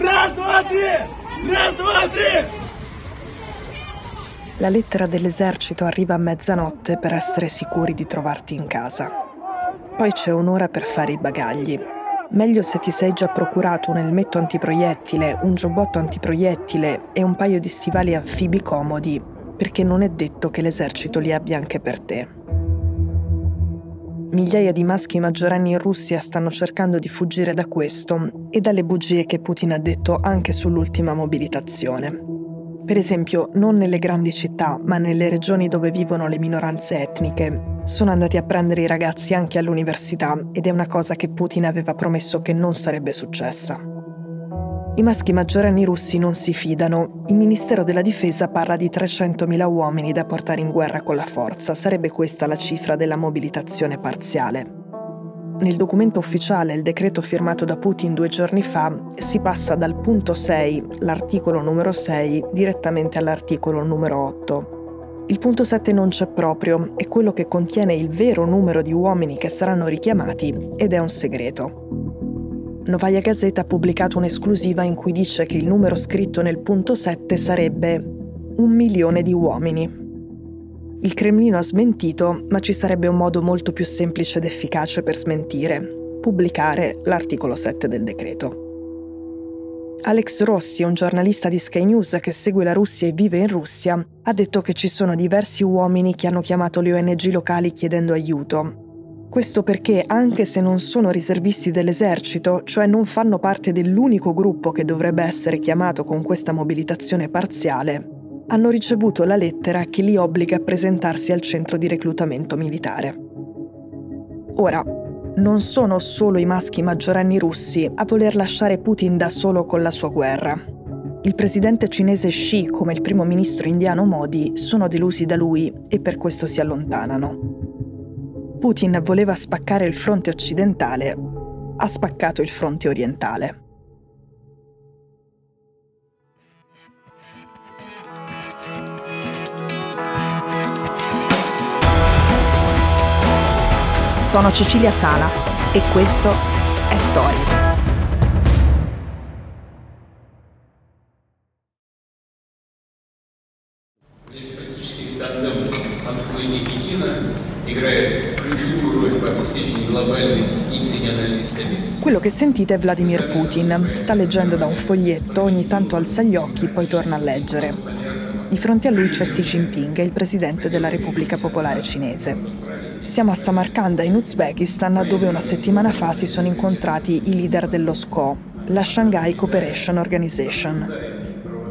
Раз, два, три! Раз, два, три! La lettera dell'esercito arriva a mezzanotte per essere sicuri di trovarti in casa. Poi c'è un'ora per fare i bagagli. Meglio se ti sei già procurato un elmetto antiproiettile, un giubbotto antiproiettile e un paio di stivali anfibi comodi, perché non è detto che l'esercito li abbia anche per te. Migliaia di maschi maggiorenni in Russia stanno cercando di fuggire da questo e dalle bugie che Putin ha detto anche sull'ultima mobilitazione. Per esempio, non nelle grandi città, ma nelle regioni dove vivono le minoranze etniche. Sono andati a prendere i ragazzi anche all'università ed è una cosa che Putin aveva promesso che non sarebbe successa. I maschi maggiorenni russi non si fidano. Il Ministero della Difesa parla di 300.000 uomini da portare in guerra con la forza. Sarebbe questa la cifra della mobilitazione parziale. Nel documento ufficiale, il decreto firmato da Putin due giorni fa, si passa dal punto 6, l'articolo numero 6, direttamente all'articolo numero 8. Il punto 7 non c'è proprio, è quello che contiene il vero numero di uomini che saranno richiamati ed è un segreto. Novaya Gazeta ha pubblicato un'esclusiva in cui dice che il numero scritto nel punto 7 sarebbe un milione di uomini. Il Cremlino ha smentito, ma ci sarebbe un modo molto più semplice ed efficace per smentire, pubblicare l'articolo 7 del decreto. Alex Rossi, un giornalista di Sky News che segue la Russia e vive in Russia, ha detto che ci sono diversi uomini che hanno chiamato le ONG locali chiedendo aiuto. Questo perché, anche se non sono riservisti dell'esercito, cioè non fanno parte dell'unico gruppo che dovrebbe essere chiamato con questa mobilitazione parziale, hanno ricevuto la lettera che li obbliga a presentarsi al centro di reclutamento militare. Ora, non sono solo i maschi maggiorenni russi a voler lasciare Putin da solo con la sua guerra. Il presidente cinese Xi, come il primo ministro indiano Modi, sono delusi da lui e per questo si allontanano. Putin voleva spaccare il fronte occidentale, ha spaccato il fronte orientale. Sono Cecilia Sala e questo è Stories. Quello che sentite è Vladimir Putin. Sta leggendo da un foglietto, ogni tanto alza gli occhi, poi torna a leggere. Di fronte a lui c'è Xi Jinping, il presidente della Repubblica Popolare Cinese. Siamo a Samarkanda, in Uzbekistan, dove una settimana fa si sono incontrati i leader dello SCO, la Shanghai Cooperation Organization.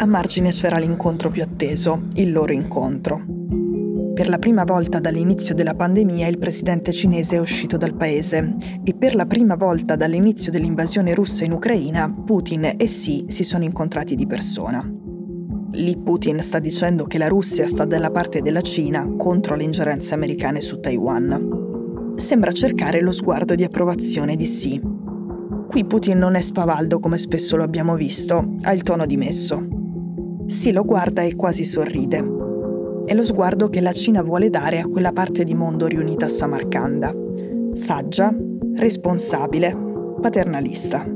A margine c'era l'incontro più atteso, il loro incontro. Per la prima volta dall'inizio della pandemia il presidente cinese è uscito dal paese e per la prima volta dall'inizio dell'invasione russa in Ucraina Putin e Xi si sono incontrati di persona. Lì Putin sta dicendo che la Russia sta dalla parte della Cina contro le ingerenze americane su Taiwan. Sembra cercare lo sguardo di approvazione di sì. Qui Putin non è spavaldo come spesso lo abbiamo visto, ha il tono dimesso. Sì lo guarda e quasi sorride. È lo sguardo che la Cina vuole dare a quella parte di mondo riunita a Samarcanda. Saggia, responsabile, paternalista.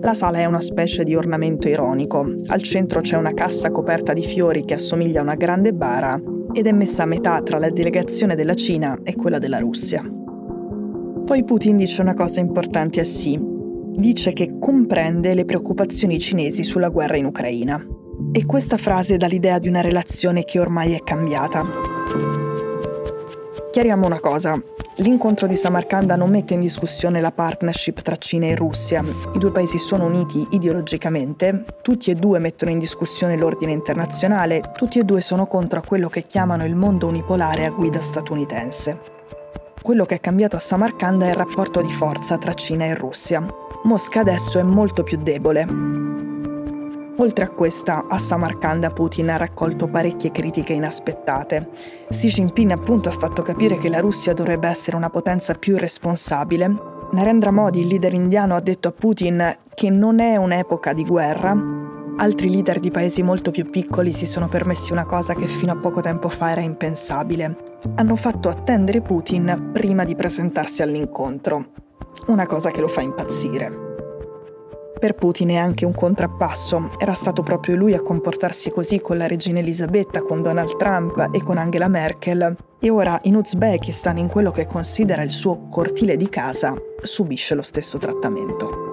La sala è una specie di ornamento ironico. Al centro c'è una cassa coperta di fiori che assomiglia a una grande bara ed è messa a metà tra la delegazione della Cina e quella della Russia. Poi Putin dice una cosa importante a Xi. Dice che comprende le preoccupazioni cinesi sulla guerra in Ucraina. E questa frase dà l'idea di una relazione che ormai è cambiata. Chiariamo una cosa, L'incontro di Samarcanda non mette in discussione la partnership tra Cina e Russia. I due paesi sono uniti ideologicamente, tutti e due mettono in discussione l'ordine internazionale, tutti e due sono contro a quello che chiamano il mondo unipolare a guida statunitense. Quello che è cambiato a Samarcanda è il rapporto di forza tra Cina e Russia. Mosca adesso è molto più debole, Oltre a questa, a Samarkanda Putin ha raccolto parecchie critiche inaspettate. Xi Jinping appunto ha fatto capire che la Russia dovrebbe essere una potenza più responsabile. Narendra Modi, il leader indiano, ha detto a Putin che non è un'epoca di guerra. Altri leader di paesi molto più piccoli si sono permessi una cosa che fino a poco tempo fa era impensabile. Hanno fatto attendere Putin prima di presentarsi all'incontro. Una cosa che lo fa impazzire. Per Putin è anche un contrappasso. Era stato proprio lui a comportarsi così con la regina Elisabetta, con Donald Trump e con Angela Merkel. E ora in Uzbekistan, in quello che considera il suo cortile di casa, subisce lo stesso trattamento.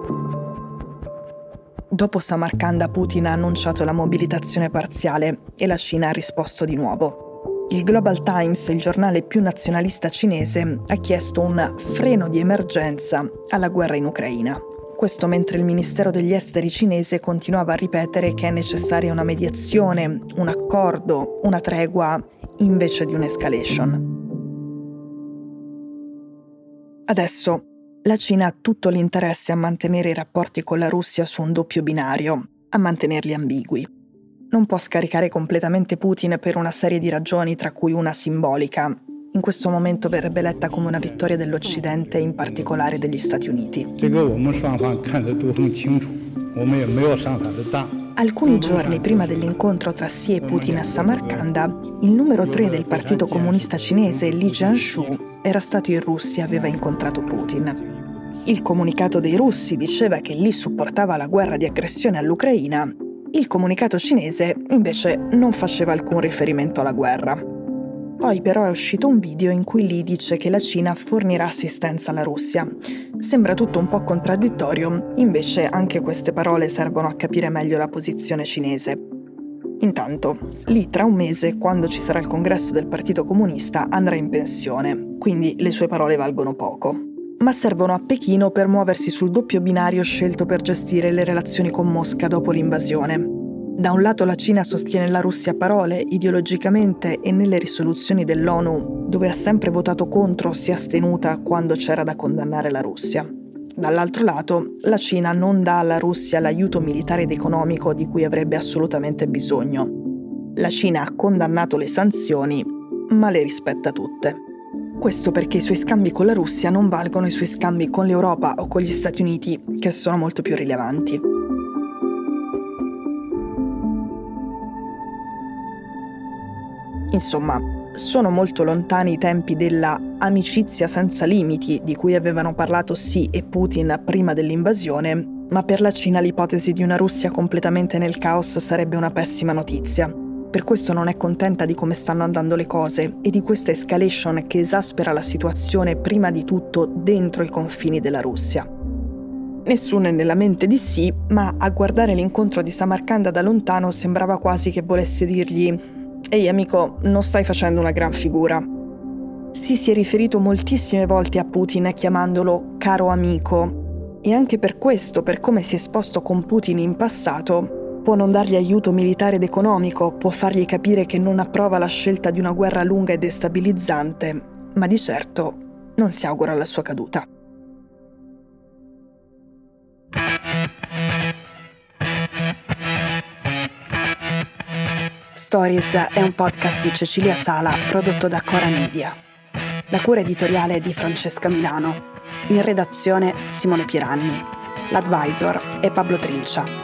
Dopo Samarkanda Putin ha annunciato la mobilitazione parziale e la Cina ha risposto di nuovo. Il Global Times, il giornale più nazionalista cinese, ha chiesto un freno di emergenza alla guerra in Ucraina. Questo mentre il Ministero degli Esteri cinese continuava a ripetere che è necessaria una mediazione, un accordo, una tregua, invece di un'escalation. Adesso la Cina ha tutto l'interesse a mantenere i rapporti con la Russia su un doppio binario, a mantenerli ambigui. Non può scaricare completamente Putin per una serie di ragioni, tra cui una simbolica, in questo momento verrebbe letta come una vittoria dell'Occidente in particolare degli Stati Uniti. Alcuni giorni prima dell'incontro tra Xi e Putin a Samarkanda, il numero 3 del Partito Comunista Cinese, Li Jianshu, era stato in Russia e aveva incontrato Putin. Il comunicato dei russi diceva che Li supportava la guerra di aggressione all'Ucraina, il comunicato cinese invece non faceva alcun riferimento alla guerra. Poi però è uscito un video in cui Lee dice che la Cina fornirà assistenza alla Russia. Sembra tutto un po' contraddittorio, invece anche queste parole servono a capire meglio la posizione cinese. Intanto, lì tra un mese, quando ci sarà il congresso del Partito Comunista, andrà in pensione, quindi le sue parole valgono poco. Ma servono a Pechino per muoversi sul doppio binario scelto per gestire le relazioni con Mosca dopo l'invasione. Da un lato la Cina sostiene la Russia a parole, ideologicamente e nelle risoluzioni dell'ONU, dove ha sempre votato contro o si è astenuta quando c'era da condannare la Russia. Dall'altro lato, la Cina non dà alla Russia l'aiuto militare ed economico di cui avrebbe assolutamente bisogno. La Cina ha condannato le sanzioni, ma le rispetta tutte. Questo perché i suoi scambi con la Russia non valgono i suoi scambi con l'Europa o con gli Stati Uniti, che sono molto più rilevanti. Insomma, sono molto lontani i tempi della amicizia senza limiti di cui avevano parlato Xi e Putin prima dell'invasione, ma per la Cina l'ipotesi di una Russia completamente nel caos sarebbe una pessima notizia. Per questo non è contenta di come stanno andando le cose e di questa escalation che esaspera la situazione prima di tutto dentro i confini della Russia. Nessuno è nella mente di sì, ma a guardare l'incontro di Samarcanda da lontano sembrava quasi che volesse dirgli Ehi amico, non stai facendo una gran figura. Si si è riferito moltissime volte a Putin chiamandolo caro amico e anche per questo, per come si è esposto con Putin in passato, può non dargli aiuto militare ed economico, può fargli capire che non approva la scelta di una guerra lunga e destabilizzante, ma di certo non si augura la sua caduta. Stories è un podcast di Cecilia Sala prodotto da Cora Media. La cura editoriale è di Francesca Milano. In redazione Simone Piranni. L'advisor è Pablo Trincia.